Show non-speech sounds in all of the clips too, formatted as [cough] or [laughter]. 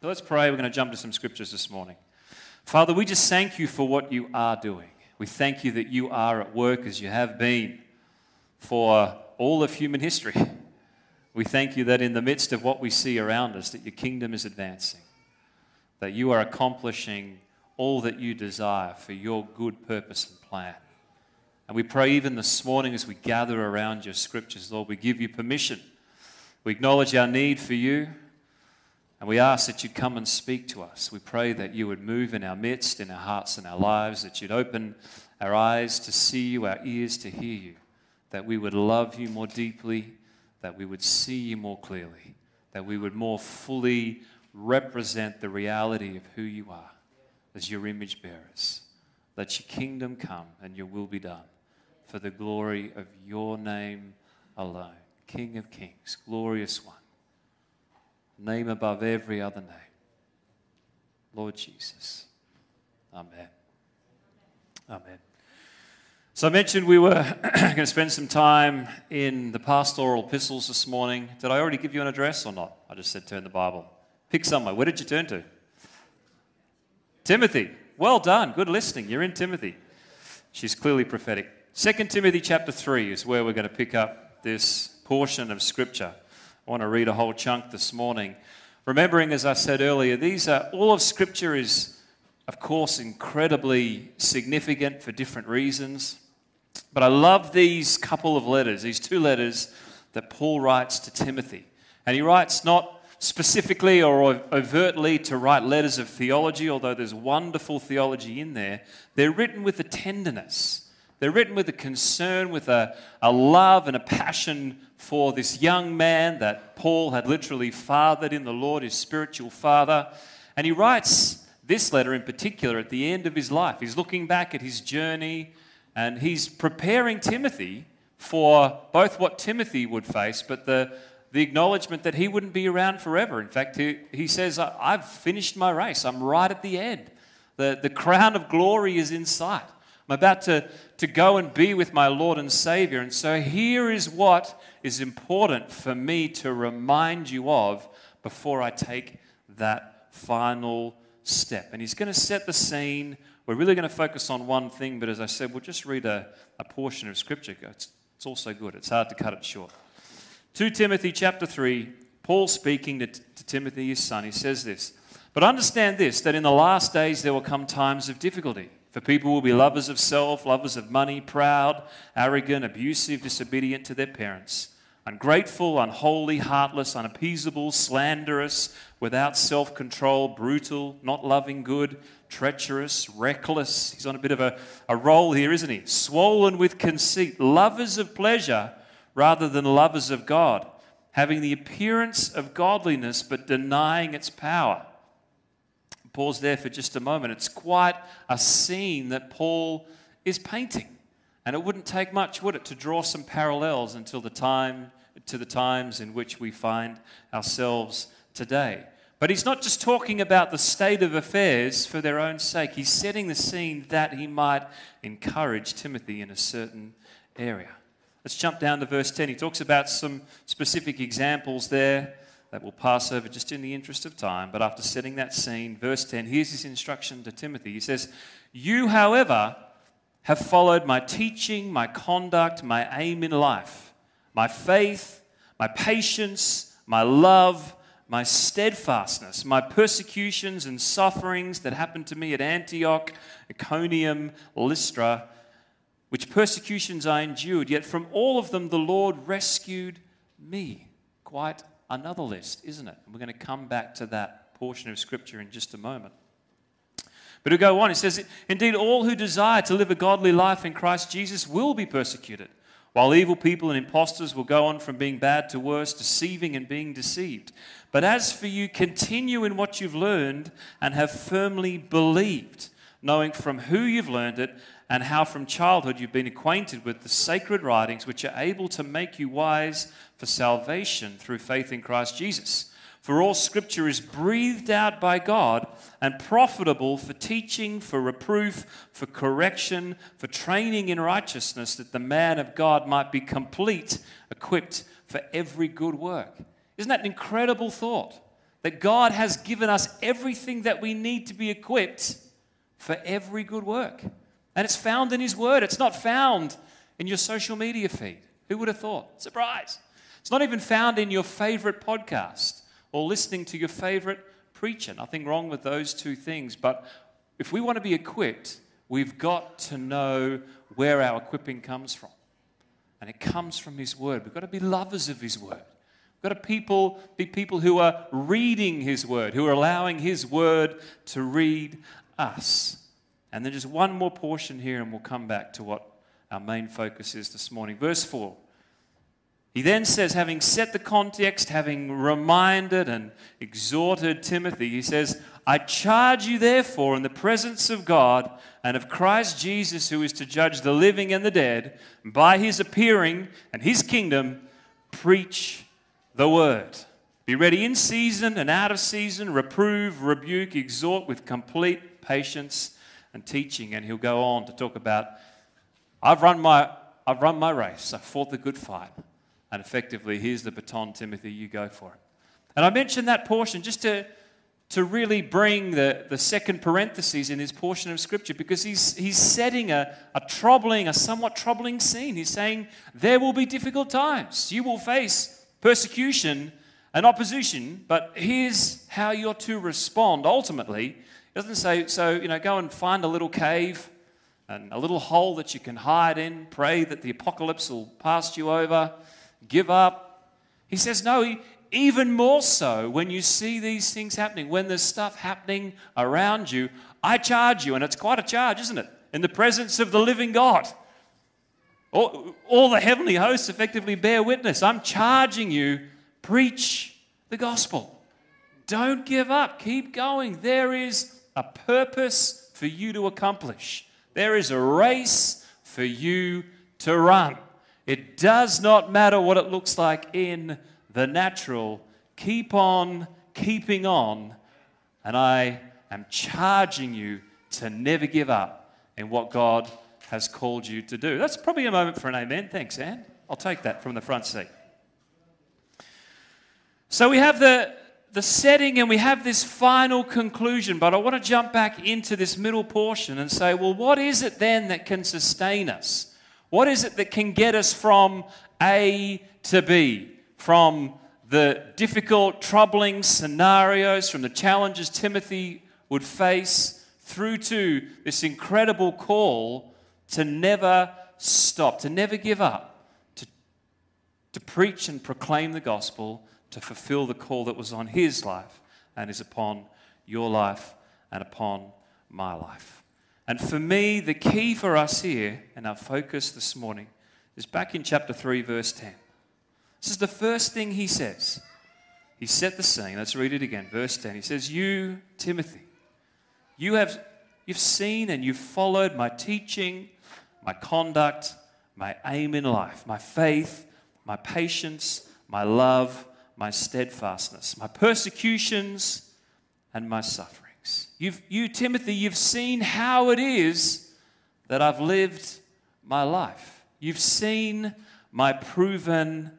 So let's pray. We're going to jump to some scriptures this morning. Father, we just thank you for what you are doing. We thank you that you are at work as you have been for all of human history. We thank you that in the midst of what we see around us, that your kingdom is advancing, that you are accomplishing all that you desire for your good purpose and plan. And we pray even this morning as we gather around your scriptures, Lord, we give you permission. We acknowledge our need for you, and we ask that you'd come and speak to us. We pray that you would move in our midst, in our hearts and our lives, that you'd open our eyes to see you, our ears to hear you, that we would love you more deeply, that we would see you more clearly, that we would more fully represent the reality of who you are as your image bearers. Let your kingdom come and your will be done for the glory of your name alone. King of kings, glorious one, name above every other name. Lord Jesus. Amen. Amen. So I mentioned we were [clears throat] going to spend some time in the pastoral epistles this morning. Did I already give you an address or not? I just said turn the Bible. Pick somewhere. Where did you turn to? Timothy. Well done. Good listening. You're in Timothy. She's clearly prophetic. 2 Timothy chapter 3 is where we're going to pick up this portion of Scripture. I want to read a whole chunk this morning. Remembering, as I said earlier, these are all of Scripture is, of course, incredibly significant for different reasons. But I love these couple of letters, these two letters that Paul writes to Timothy. And he writes not specifically or overtly to write letters of theology, although there's wonderful theology in there. They're written with a tenderness. They're written with a concern, with a, a love and a passion for this young man that Paul had literally fathered in the Lord, his spiritual father. And he writes this letter in particular at the end of his life. He's looking back at his journey and he's preparing Timothy for both what Timothy would face, but the, the acknowledgement that he wouldn't be around forever. In fact, he, he says, I've finished my race. I'm right at the end. The, the crown of glory is in sight. I'm about to, to go and be with my Lord and Savior. And so here is what is important for me to remind you of before I take that final step. And he's going to set the scene we're really going to focus on one thing, but as I said, we'll just read a, a portion of Scripture. It's, it's also good, it's hard to cut it short. 2 Timothy chapter 3, Paul speaking to, to Timothy, his son, he says this But understand this, that in the last days there will come times of difficulty. For people will be lovers of self, lovers of money, proud, arrogant, abusive, disobedient to their parents ungrateful, unholy, heartless, unappeasable, slanderous, without self control, brutal, not loving good, treacherous, reckless. He's on a bit of a, a roll here, isn't he? Swollen with conceit, lovers of pleasure rather than lovers of God, having the appearance of godliness but denying its power. Pause there for just a moment. It's quite a scene that Paul is painting. And it wouldn't take much, would it, to draw some parallels until the time to the times in which we find ourselves today. But he's not just talking about the state of affairs for their own sake. He's setting the scene that he might encourage Timothy in a certain area. Let's jump down to verse 10. He talks about some specific examples there that we'll pass over just in the interest of time. But after setting that scene, verse 10, here's his instruction to Timothy. He says, You, however, have followed my teaching, my conduct, my aim in life my faith, my patience, my love, my steadfastness, my persecutions and sufferings that happened to me at Antioch, Iconium, Lystra, which persecutions I endured, yet from all of them the Lord rescued me. Quite another list, isn't it? And we're going to come back to that portion of Scripture in just a moment. But to go on, it says, Indeed, all who desire to live a godly life in Christ Jesus will be persecuted. While evil people and impostors will go on from being bad to worse, deceiving and being deceived. But as for you, continue in what you've learned and have firmly believed, knowing from who you've learned it and how from childhood you've been acquainted with the sacred writings which are able to make you wise for salvation through faith in Christ Jesus. For all scripture is breathed out by God and profitable for teaching, for reproof, for correction, for training in righteousness, that the man of God might be complete, equipped for every good work. Isn't that an incredible thought? that God has given us everything that we need to be equipped for every good work. And it's found in His Word, it's not found in your social media feed. Who would have thought? Surprise. It's not even found in your favorite podcast or listening to your favorite preacher. Nothing wrong with those two things. But if we want to be equipped, we've got to know where our equipping comes from. And it comes from His Word. We've got to be lovers of His Word. We've got to people, be people who are reading His Word, who are allowing His Word to read us. And then just one more portion here, and we'll come back to what our main focus is this morning. Verse 4. He then says, having set the context, having reminded and exhorted Timothy, he says, I charge you therefore in the presence of God and of Christ Jesus, who is to judge the living and the dead, by his appearing and his kingdom, preach the word. Be ready in season and out of season, reprove, rebuke, exhort with complete patience and teaching. And he'll go on to talk about I've run my, I've run my race, I fought the good fight. And effectively, here's the baton, Timothy, you go for it. And I mentioned that portion just to, to really bring the, the second parenthesis in this portion of Scripture because he's, he's setting a, a troubling, a somewhat troubling scene. He's saying there will be difficult times. You will face persecution and opposition, but here's how you're to respond ultimately. It doesn't say, so, you know, go and find a little cave and a little hole that you can hide in, pray that the apocalypse will pass you over give up. He says, no, even more so when you see these things happening, when there's stuff happening around you, I charge you, and it's quite a charge, isn't it? In the presence of the living God. All, all the heavenly hosts effectively bear witness. I'm charging you, preach the gospel. Don't give up. Keep going. There is a purpose for you to accomplish, there is a race for you to run. It does not matter what it looks like in the natural. Keep on keeping on. And I am charging you to never give up in what God has called you to do. That's probably a moment for an amen. Thanks, Anne. I'll take that from the front seat. So we have the, the setting and we have this final conclusion, but I want to jump back into this middle portion and say, well, what is it then that can sustain us? What is it that can get us from A to B? From the difficult, troubling scenarios, from the challenges Timothy would face, through to this incredible call to never stop, to never give up, to, to preach and proclaim the gospel, to fulfill the call that was on his life and is upon your life and upon my life. And for me, the key for us here and our focus this morning is back in chapter 3, verse 10. This is the first thing he says. He set the scene. Let's read it again. Verse 10. He says, You, Timothy, you have you've seen and you've followed my teaching, my conduct, my aim in life, my faith, my patience, my love, my steadfastness, my persecutions, and my suffering. You've, you, Timothy, you've seen how it is that I've lived my life. You've seen my proven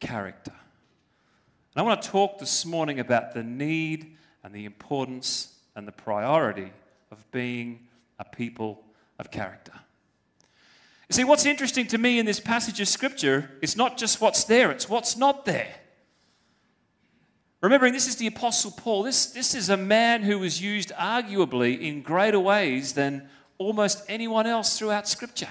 character. And I want to talk this morning about the need and the importance and the priority of being a people of character. You see, what's interesting to me in this passage of Scripture is not just what's there, it's what's not there. Remembering this is the Apostle Paul, this, this is a man who was used arguably in greater ways than almost anyone else throughout Scripture.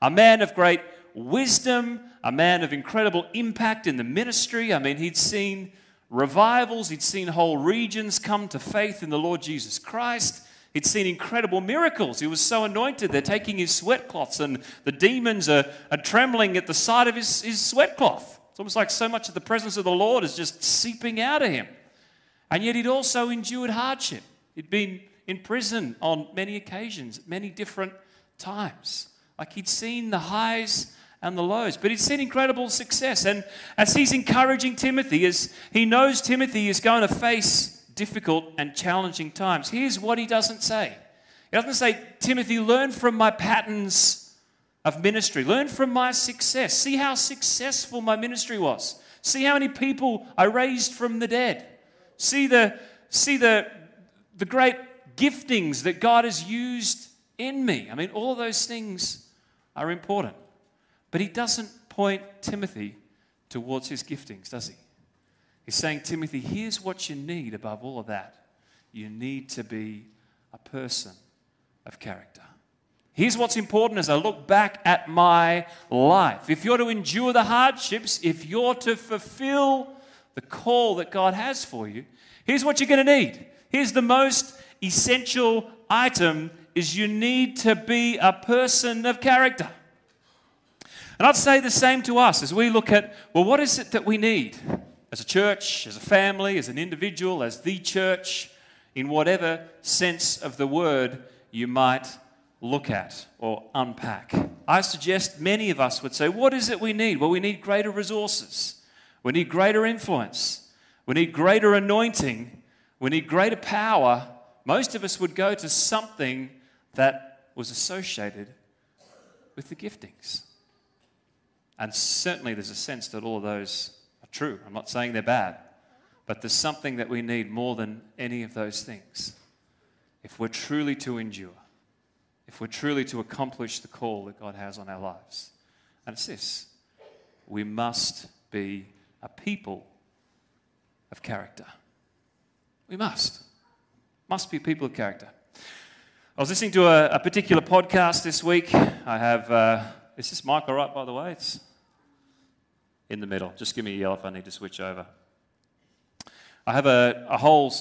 A man of great wisdom, a man of incredible impact in the ministry. I mean, he'd seen revivals, he'd seen whole regions come to faith in the Lord Jesus Christ. He'd seen incredible miracles. He was so anointed, they're taking his sweat cloths, and the demons are, are trembling at the sight of his, his sweat cloth. It's almost like so much of the presence of the Lord is just seeping out of him. And yet he'd also endured hardship. He'd been in prison on many occasions, many different times. Like he'd seen the highs and the lows, but he'd seen incredible success. And as he's encouraging Timothy, as he knows Timothy is going to face difficult and challenging times, here's what he doesn't say. He doesn't say, Timothy, learn from my patterns of ministry. Learn from my success. See how successful my ministry was. See how many people I raised from the dead. See the, see the, the great giftings that God has used in me. I mean, all of those things are important. But he doesn't point Timothy towards his giftings, does he? He's saying, Timothy, here's what you need above all of that. You need to be a person of character. Here's what's important as I look back at my life. If you're to endure the hardships, if you're to fulfill the call that God has for you, here's what you're going to need. Here's the most essential item is you need to be a person of character. And I'd say the same to us as we look at, well, what is it that we need as a church, as a family, as an individual, as the church, in whatever sense of the word you might look at or unpack. I suggest many of us would say, What is it we need? Well, we need greater resources, we need greater influence, we need greater anointing, we need greater power. Most of us would go to something that was associated with the giftings. And certainly there's a sense that all of those are true. I'm not saying they're bad, but there's something that we need more than any of those things if we're truly to endure if we're truly to accomplish the call that God has on our lives. And it's this we must be a people of character. We must. Must be people of character. I was listening to a, a particular podcast this week. I have, uh, is this mic all right, by the way? It's in the middle. Just give me a yell if I need to switch over. I have a, a whole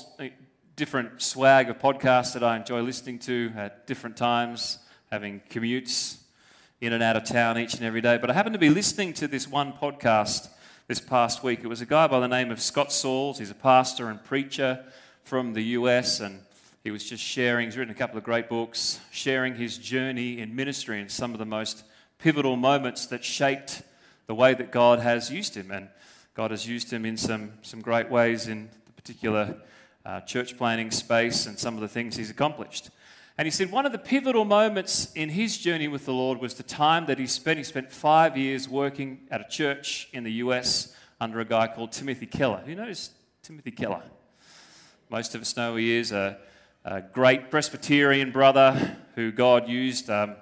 different swag of podcasts that I enjoy listening to at different times, having commutes in and out of town each and every day. But I happened to be listening to this one podcast this past week. It was a guy by the name of Scott Sauls. He's a pastor and preacher from the US, and he was just sharing, he's written a couple of great books, sharing his journey in ministry and some of the most pivotal moments that shaped the way that God has used him. And God has used him in some, some great ways in the particular uh, church planting space and some of the things he's accomplished. And he said one of the pivotal moments in his journey with the Lord was the time that he spent. He spent five years working at a church in the US under a guy called Timothy Keller. Who knows Timothy Keller? Most of us know he is a, a great Presbyterian brother who God used um,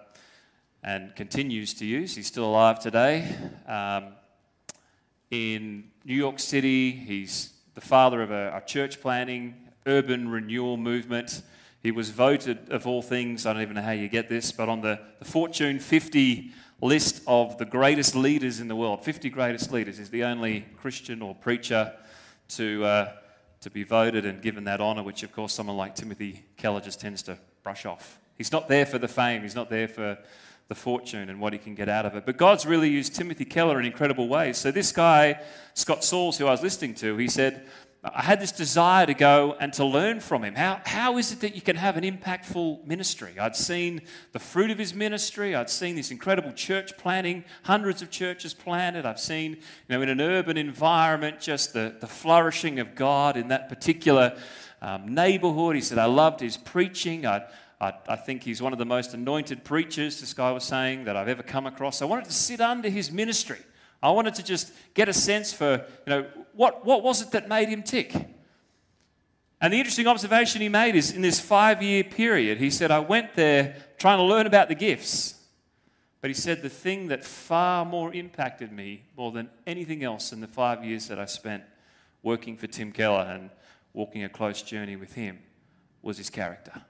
and continues to use. He's still alive today. Um, in New York City, he's the father of a, church planting, urban renewal movement. He was voted, of all things, I don't even know how you get this, but on the, the Fortune 50 list of the greatest leaders in the world, 50 greatest leaders, is the only Christian or preacher to, uh, to be voted and given that honor, which, of course, someone like Timothy Keller just tends to brush off. He's not there for the fame, he's not there for the fortune and what he can get out of it. But God's really used Timothy Keller in incredible ways. So, this guy, Scott Sauls, who I was listening to, he said, I had this desire to go and to learn from him. How, how is it that you can have an impactful ministry? I'd seen the fruit of his ministry. I'd seen this incredible church planting, hundreds of churches planted. I've seen, you know, in an urban environment, just the, the flourishing of God in that particular um, neighborhood. He said, I loved his preaching. I'd, I, I, think he's one of the most anointed preachers, this guy was saying, that I've ever come across. I wanted to sit under his ministry. I wanted to just get a sense for, you know, what, what was it that made him tick? And the interesting observation he made is in this five year period, he said, I went there trying to learn about the gifts. But he said, the thing that far more impacted me more than anything else in the five years that I spent working for Tim Keller and walking a close journey with him was his character.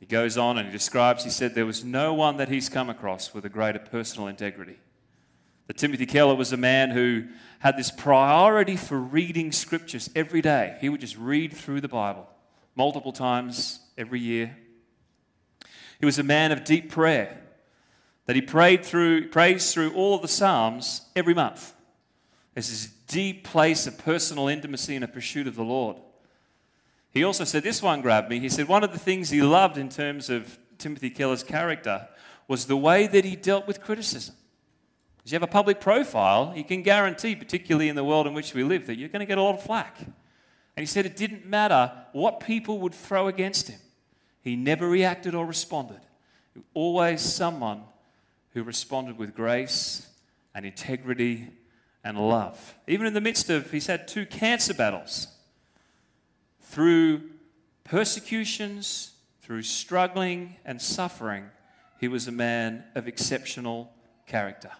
He goes on and he describes, he said, there was no one that he's come across with a greater personal integrity. That Timothy Keller was a man who had this priority for reading scriptures every day. He would just read through the Bible multiple times every year. He was a man of deep prayer, that he prayed through, prays through all of the Psalms every month. There's this deep place of personal intimacy and a pursuit of the Lord. He also said, This one grabbed me. He said, One of the things he loved in terms of Timothy Keller's character was the way that he dealt with criticism. As you have a public profile, you can guarantee, particularly in the world in which we live, that you're going to get a lot of flack. And he said it didn't matter what people would throw against him, he never reacted or responded. Always someone who responded with grace and integrity and love. Even in the midst of, he's had two cancer battles through persecutions, through struggling and suffering, he was a man of exceptional character.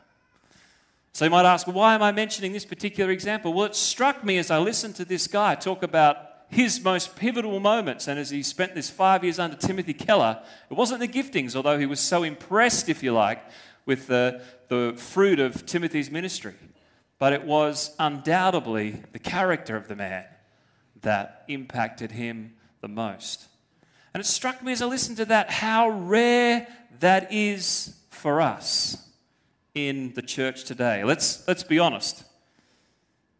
So you might ask, why am I mentioning this particular example? Well, it struck me as I listened to this guy talk about his most pivotal moments, and as he spent this five years under Timothy Keller, it wasn't the giftings, although he was so impressed, if you like, with the, the fruit of Timothy's ministry, but it was undoubtedly the character of the man that impacted him the most. And it struck me as I listened to that how rare that is for us in the church today. Let's, let's be honest.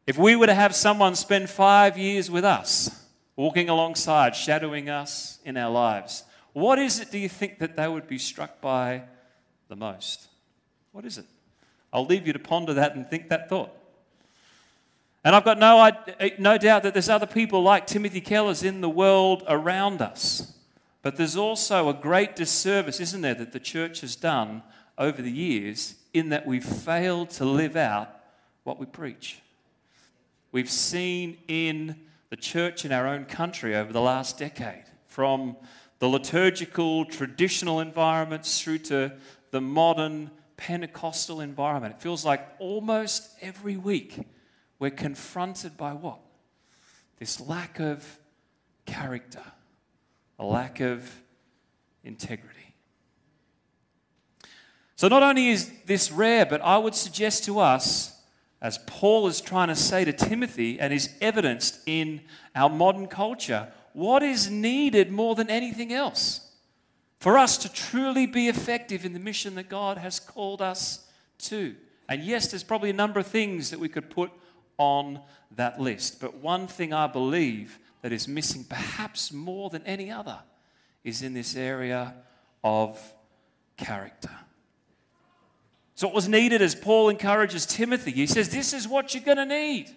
If we were to have someone spend five years with us, walking alongside, shadowing us in our lives, what is it do you think that they would be struck by the most? What is it? I'll leave you to ponder that and think that thought. And I've got no, no doubt that there's other people like Timothy Kellers in the world around us. But there's also a great disservice, isn't there, that the church has done over the years in that we've failed to live out what we preach. We've seen in the church in our own country over the last decade, from the liturgical, traditional environments through to the modern Pentecostal environment. It feels like almost every week we're confronted by what? This lack of character, a lack of integrity. So, not only is this rare, but I would suggest to us, as Paul is trying to say to Timothy and is evidenced in our modern culture, what is needed more than anything else for us to truly be effective in the mission that God has called us to. And yes, there's probably a number of things that we could put on that list, but one thing I believe that is missing, perhaps more than any other, is in this area of character. So, what was needed as Paul encourages Timothy, he says, This is what you're going to need.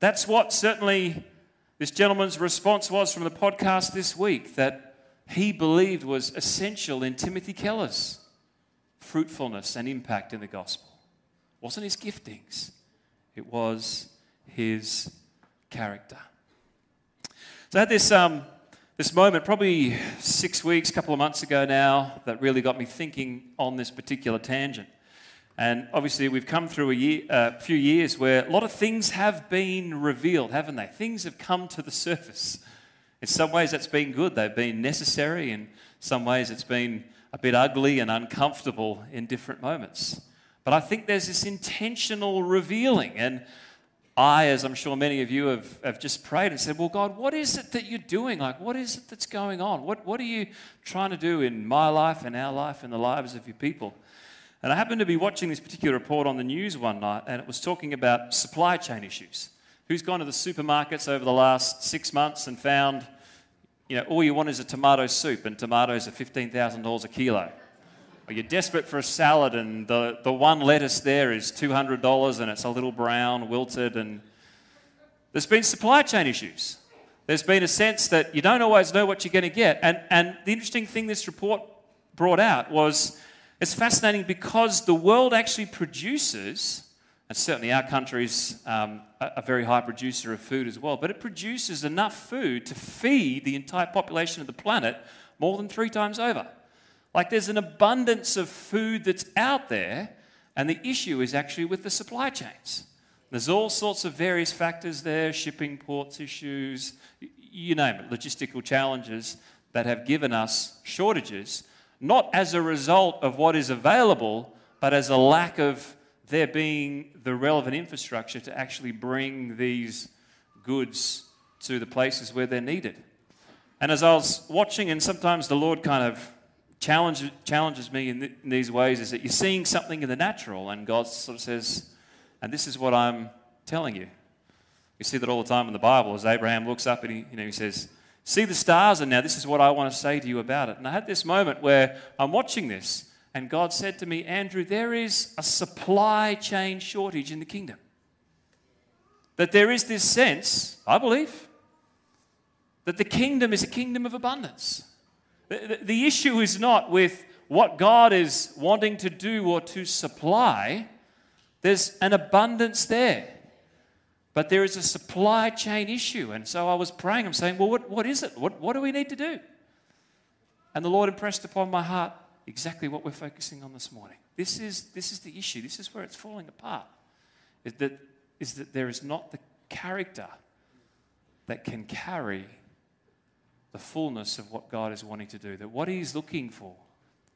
That's what certainly this gentleman's response was from the podcast this week that he believed was essential in Timothy Keller's fruitfulness and impact in the gospel. Wasn't his giftings, it was his character. So I had this um, this moment, probably six weeks, a couple of months ago now, that really got me thinking on this particular tangent. And obviously, we've come through a year, uh, few years where a lot of things have been revealed, haven't they? Things have come to the surface. In some ways, that's been good. They've been necessary. In some ways, it's been a bit ugly and uncomfortable in different moments. But I think there's this intentional revealing. And I, as I'm sure many of you have, have just prayed and said, Well, God, what is it that you're doing? Like, what is it that's going on? What, what are you trying to do in my life, in our life, in the lives of your people? And I happened to be watching this particular report on the news one night, and it was talking about supply chain issues. Who's gone to the supermarkets over the last six months and found, you know, all you want is a tomato soup, and tomatoes are $15,000 a kilo? You're desperate for a salad and the, the one lettuce there is $200 and it's a little brown, wilted, and there's been supply chain issues. There's been a sense that you don't always know what you're going to get. And, and the interesting thing this report brought out was it's fascinating because the world actually produces, and certainly our country's um, a, a very high producer of food as well, but it produces enough food to feed the entire population of the planet more than three times over. Like there's an abundance of food that's out there, and the issue is actually with the supply chains. There's all sorts of various factors there shipping, ports issues, you name it, logistical challenges that have given us shortages, not as a result of what is available, but as a lack of there being the relevant infrastructure to actually bring these goods to the places where they're needed. And as I was watching, and sometimes the Lord kind of challenge, challenges me in, th- in these ways is that you're seeing something in the natural, and God sort of says, and this is what I'm telling you. You see that all the time in the Bible as Abraham looks up and he, you know, he says, See the stars, and now this is what I want to say to you about it. And I had this moment where I'm watching this, and God said to me, Andrew, there is a supply chain shortage in the kingdom. That there is this sense, I believe, that the kingdom is a kingdom of abundance. The, the issue is not with what God is wanting to do or to supply, there's an abundance there. But there is a supply chain issue. And so I was praying, I'm saying, well, what, what is it? What, what do we need to do? And the Lord impressed upon my heart exactly what we're focusing on this morning. This is, this is the issue. This is where it's falling apart. Is that, is that there is not the character that can carry the fullness of what God is wanting to do. That what He's looking for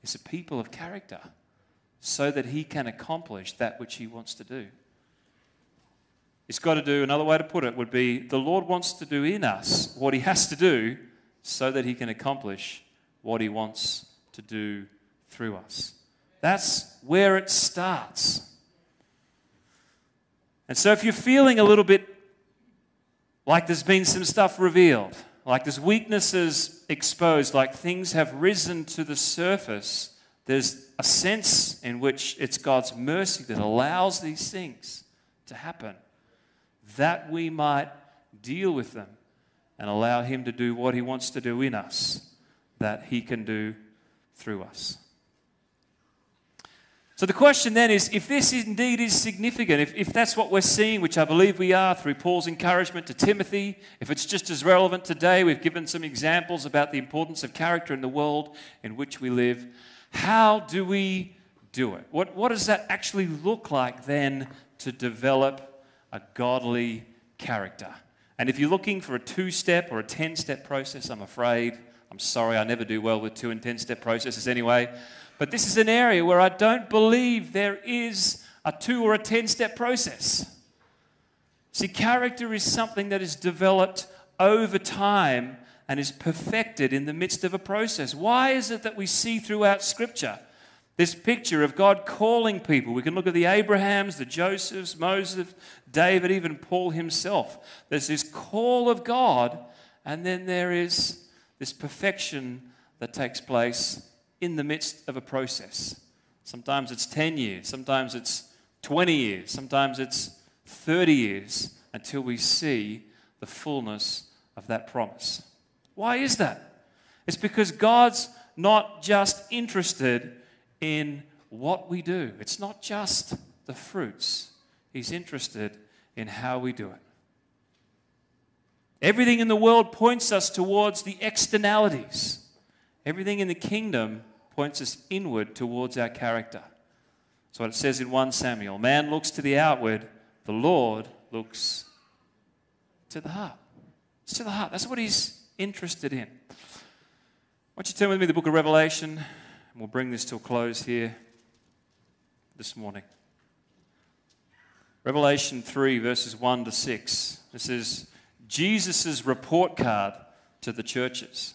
is a people of character so that He can accomplish that which He wants to do. He's got to do, another way to put it would be the Lord wants to do in us what He has to do so that He can accomplish what He wants to do through us. That's where it starts. And so, if you're feeling a little bit like there's been some stuff revealed, like there's weaknesses exposed, like things have risen to the surface, there's a sense in which it's God's mercy that allows these things to happen, that we might deal with them and allow Him to do what He wants to do in us, that He can do through us. So the question then is if this indeed is significant, if, if that's what we're seeing, which I believe we are through Paul's encouragement to Timothy, if it's just as relevant today, we've given some examples about the importance of character in the world in which we live. How do we do it? What, what does that actually look like then to develop a godly character? And if you're looking for a two step or a 10 step process, I'm afraid, I'm sorry, I never do well with two and 10 step processes anyway. But this is an area where I don't believe there is a two or a 10 step process. See, character is something that is developed over time and is perfected in the midst of a process. Why is it that we see throughout Scripture this picture of God calling people? We can look at the Abrahams, the Josephs, Moses, David, even Paul himself. There's this call of God, and then there is this perfection that takes place in the midst of a process. Sometimes it's 10 years, sometimes it's 20 years, sometimes it's 30 years until we see the fullness of that promise. Why is that? It's because God's not just interested in what we do, it's not just the fruits, He's interested in how we do it. Everything in the world points us towards the externalities. Everything in the kingdom points us inward towards our character. So it says in 1 Samuel man looks to the outward, the Lord looks to the heart. It's to the heart. That's what he's interested in. Why don't you turn with me to the book of Revelation, and we'll bring this to a close here this morning. Revelation 3, verses 1 to 6. This is Jesus' report card to the churches.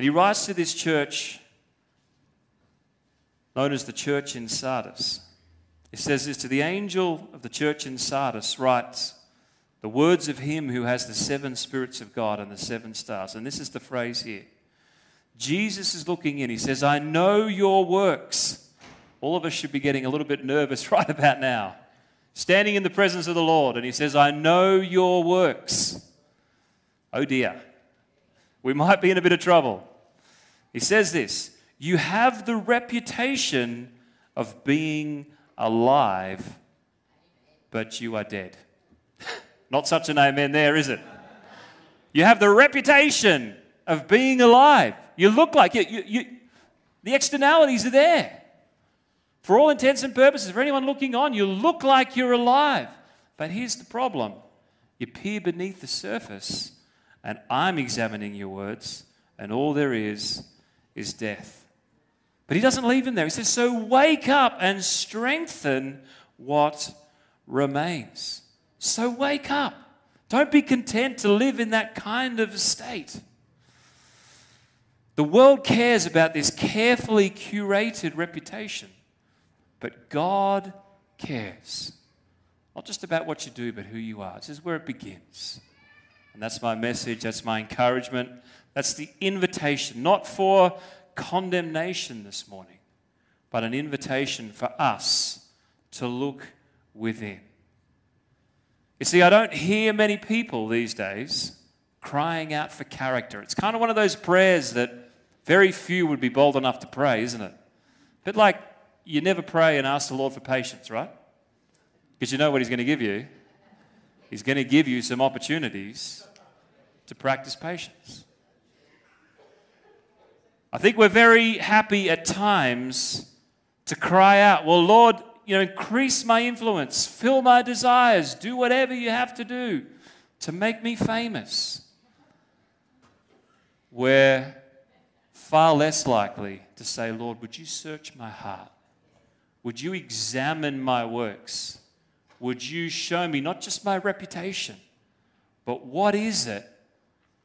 And he writes to this church, known as the church in Sardis. He says this to the angel of the church in Sardis, writes, the words of him who has the seven spirits of God and the seven stars. And this is the phrase here. Jesus is looking in. He says, I know your works. All of us should be getting a little bit nervous [laughs] right about now. Standing in the presence of the Lord, and he says, I know your works. Oh dear. We might be in a bit of trouble. He says this You have the reputation of being alive, but you are dead. [laughs] Not such an amen there, is it? You have the reputation of being alive. You look like it. You, you, the externalities are there. For all intents and purposes, for anyone looking on, you look like you're alive. But here's the problem you peer beneath the surface, and I'm examining your words, and all there is is death. But he doesn't leave him there. He says, So wake up and strengthen what remains. So wake up. Don't be content to live in that kind of state. The world cares about this carefully curated reputation, but God cares. Not just about what you do, but who you are. This is where it begins. And that's my message, that's my encouragement. That's the invitation, not for condemnation this morning, but an invitation for us to look within. You see, I don't hear many people these days crying out for character. It's kind of one of those prayers that very few would be bold enough to pray, isn't it? But like you never pray and ask the Lord for patience, right? Because you know what He's going to give you. He's going to give you some opportunities to practice patience. I think we're very happy at times to cry out, Well, Lord, you know, increase my influence, fill my desires, do whatever you have to do to make me famous. We're far less likely to say, Lord, would you search my heart? Would you examine my works? Would you show me not just my reputation, but what is it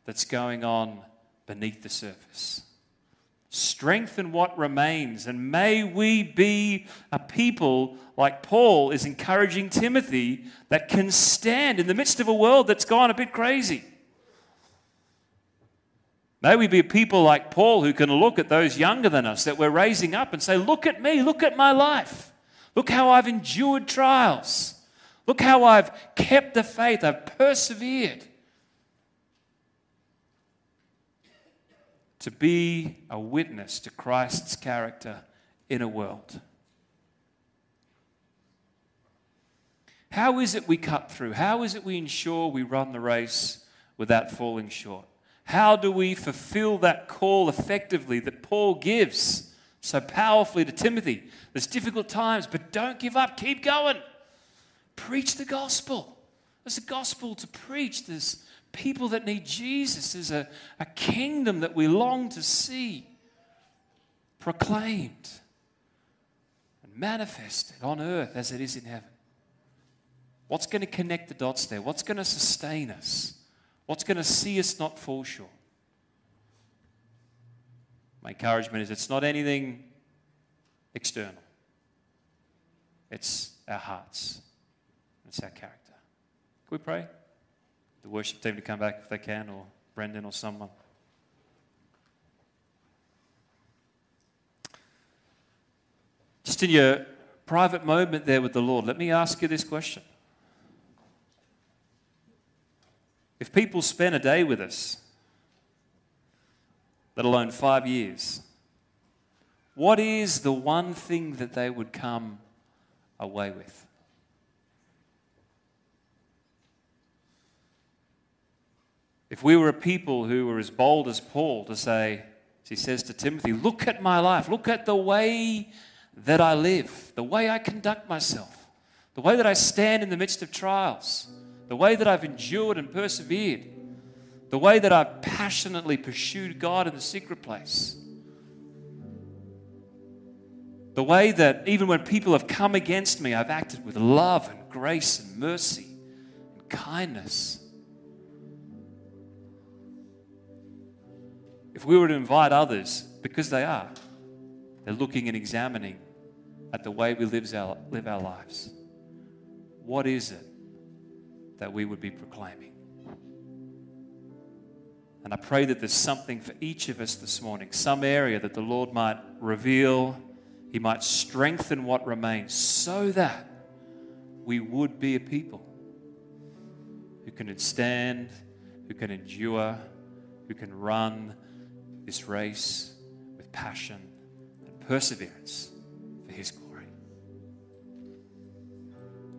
that's going on beneath the surface? Strengthen what remains, and may we be a people like Paul is encouraging Timothy that can stand in the midst of a world that's gone a bit crazy. May we be people like Paul who can look at those younger than us that we're raising up and say, Look at me, look at my life. Look how I've endured trials. Look how I've kept the faith, I've persevered. To be a witness to Christ's character in a world. How is it we cut through? How is it we ensure we run the race without falling short? How do we fulfill that call effectively that Paul gives so powerfully to Timothy? There's difficult times, but don't give up. Keep going. Preach the gospel. There's a gospel to preach. There's people that need Jesus. There's a, a kingdom that we long to see proclaimed and manifested on earth as it is in heaven. What's going to connect the dots there? What's going to sustain us? What's going to see us not fall short? My encouragement is it's not anything external, it's our hearts, it's our character. Can we pray? The worship team to come back if they can, or Brendan or someone. Just in your private moment there with the Lord, let me ask you this question. If people spend a day with us, let alone five years, what is the one thing that they would come away with? If we were a people who were as bold as Paul to say, as he says to Timothy, look at my life, look at the way that I live, the way I conduct myself, the way that I stand in the midst of trials the way that I've endured and persevered, the way that I've passionately pursued God in the secret place, the way that even when people have come against me, I've acted with love and grace and mercy and kindness. If we were to invite others, because they are, they're looking and examining at the way we live our, live our lives. What is it that we would be proclaiming. And I pray that there's something for each of us this morning, some area that the Lord might reveal, He might strengthen what remains, so that we would be a people who can stand, who can endure, who can run this race with passion and perseverance for His glory.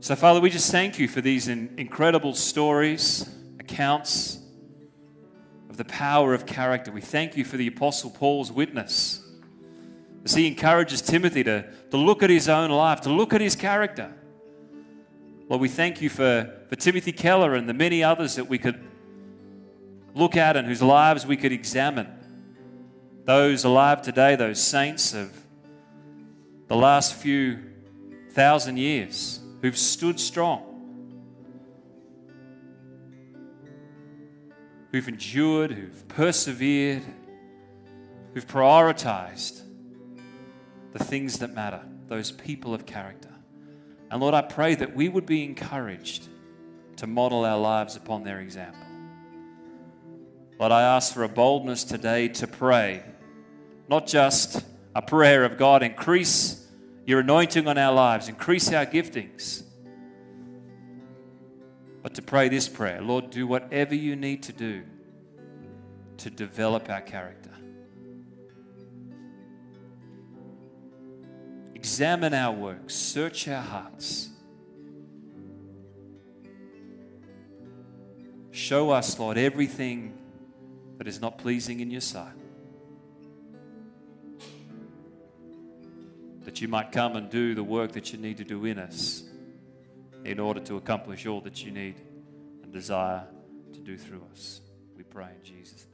So, Father, we just thank you for these incredible stories, accounts of the power of character. We thank you for the Apostle Paul's witness as he encourages Timothy to, to look at his own life, to look at his character. Lord, we thank you for, for Timothy Keller and the many others that we could look at and whose lives we could examine. Those alive today, those saints of the last few thousand years who've stood strong, who've endured, who've persevered, who've prioritized the things that matter, those people of character. And Lord, I pray that we would be encouraged to model our lives upon their example. Lord, I ask for a boldness today to pray, not just a prayer of God, increase your anointing on our lives, increase our giftings. But to pray this prayer Lord, do whatever you need to do to develop our character. Examine our works, search our hearts. Show us, Lord, everything that is not pleasing in your sight. That you might come and do the work that you need to do in us in order to accomplish all that you need and desire to do through us. We pray in Jesus' name.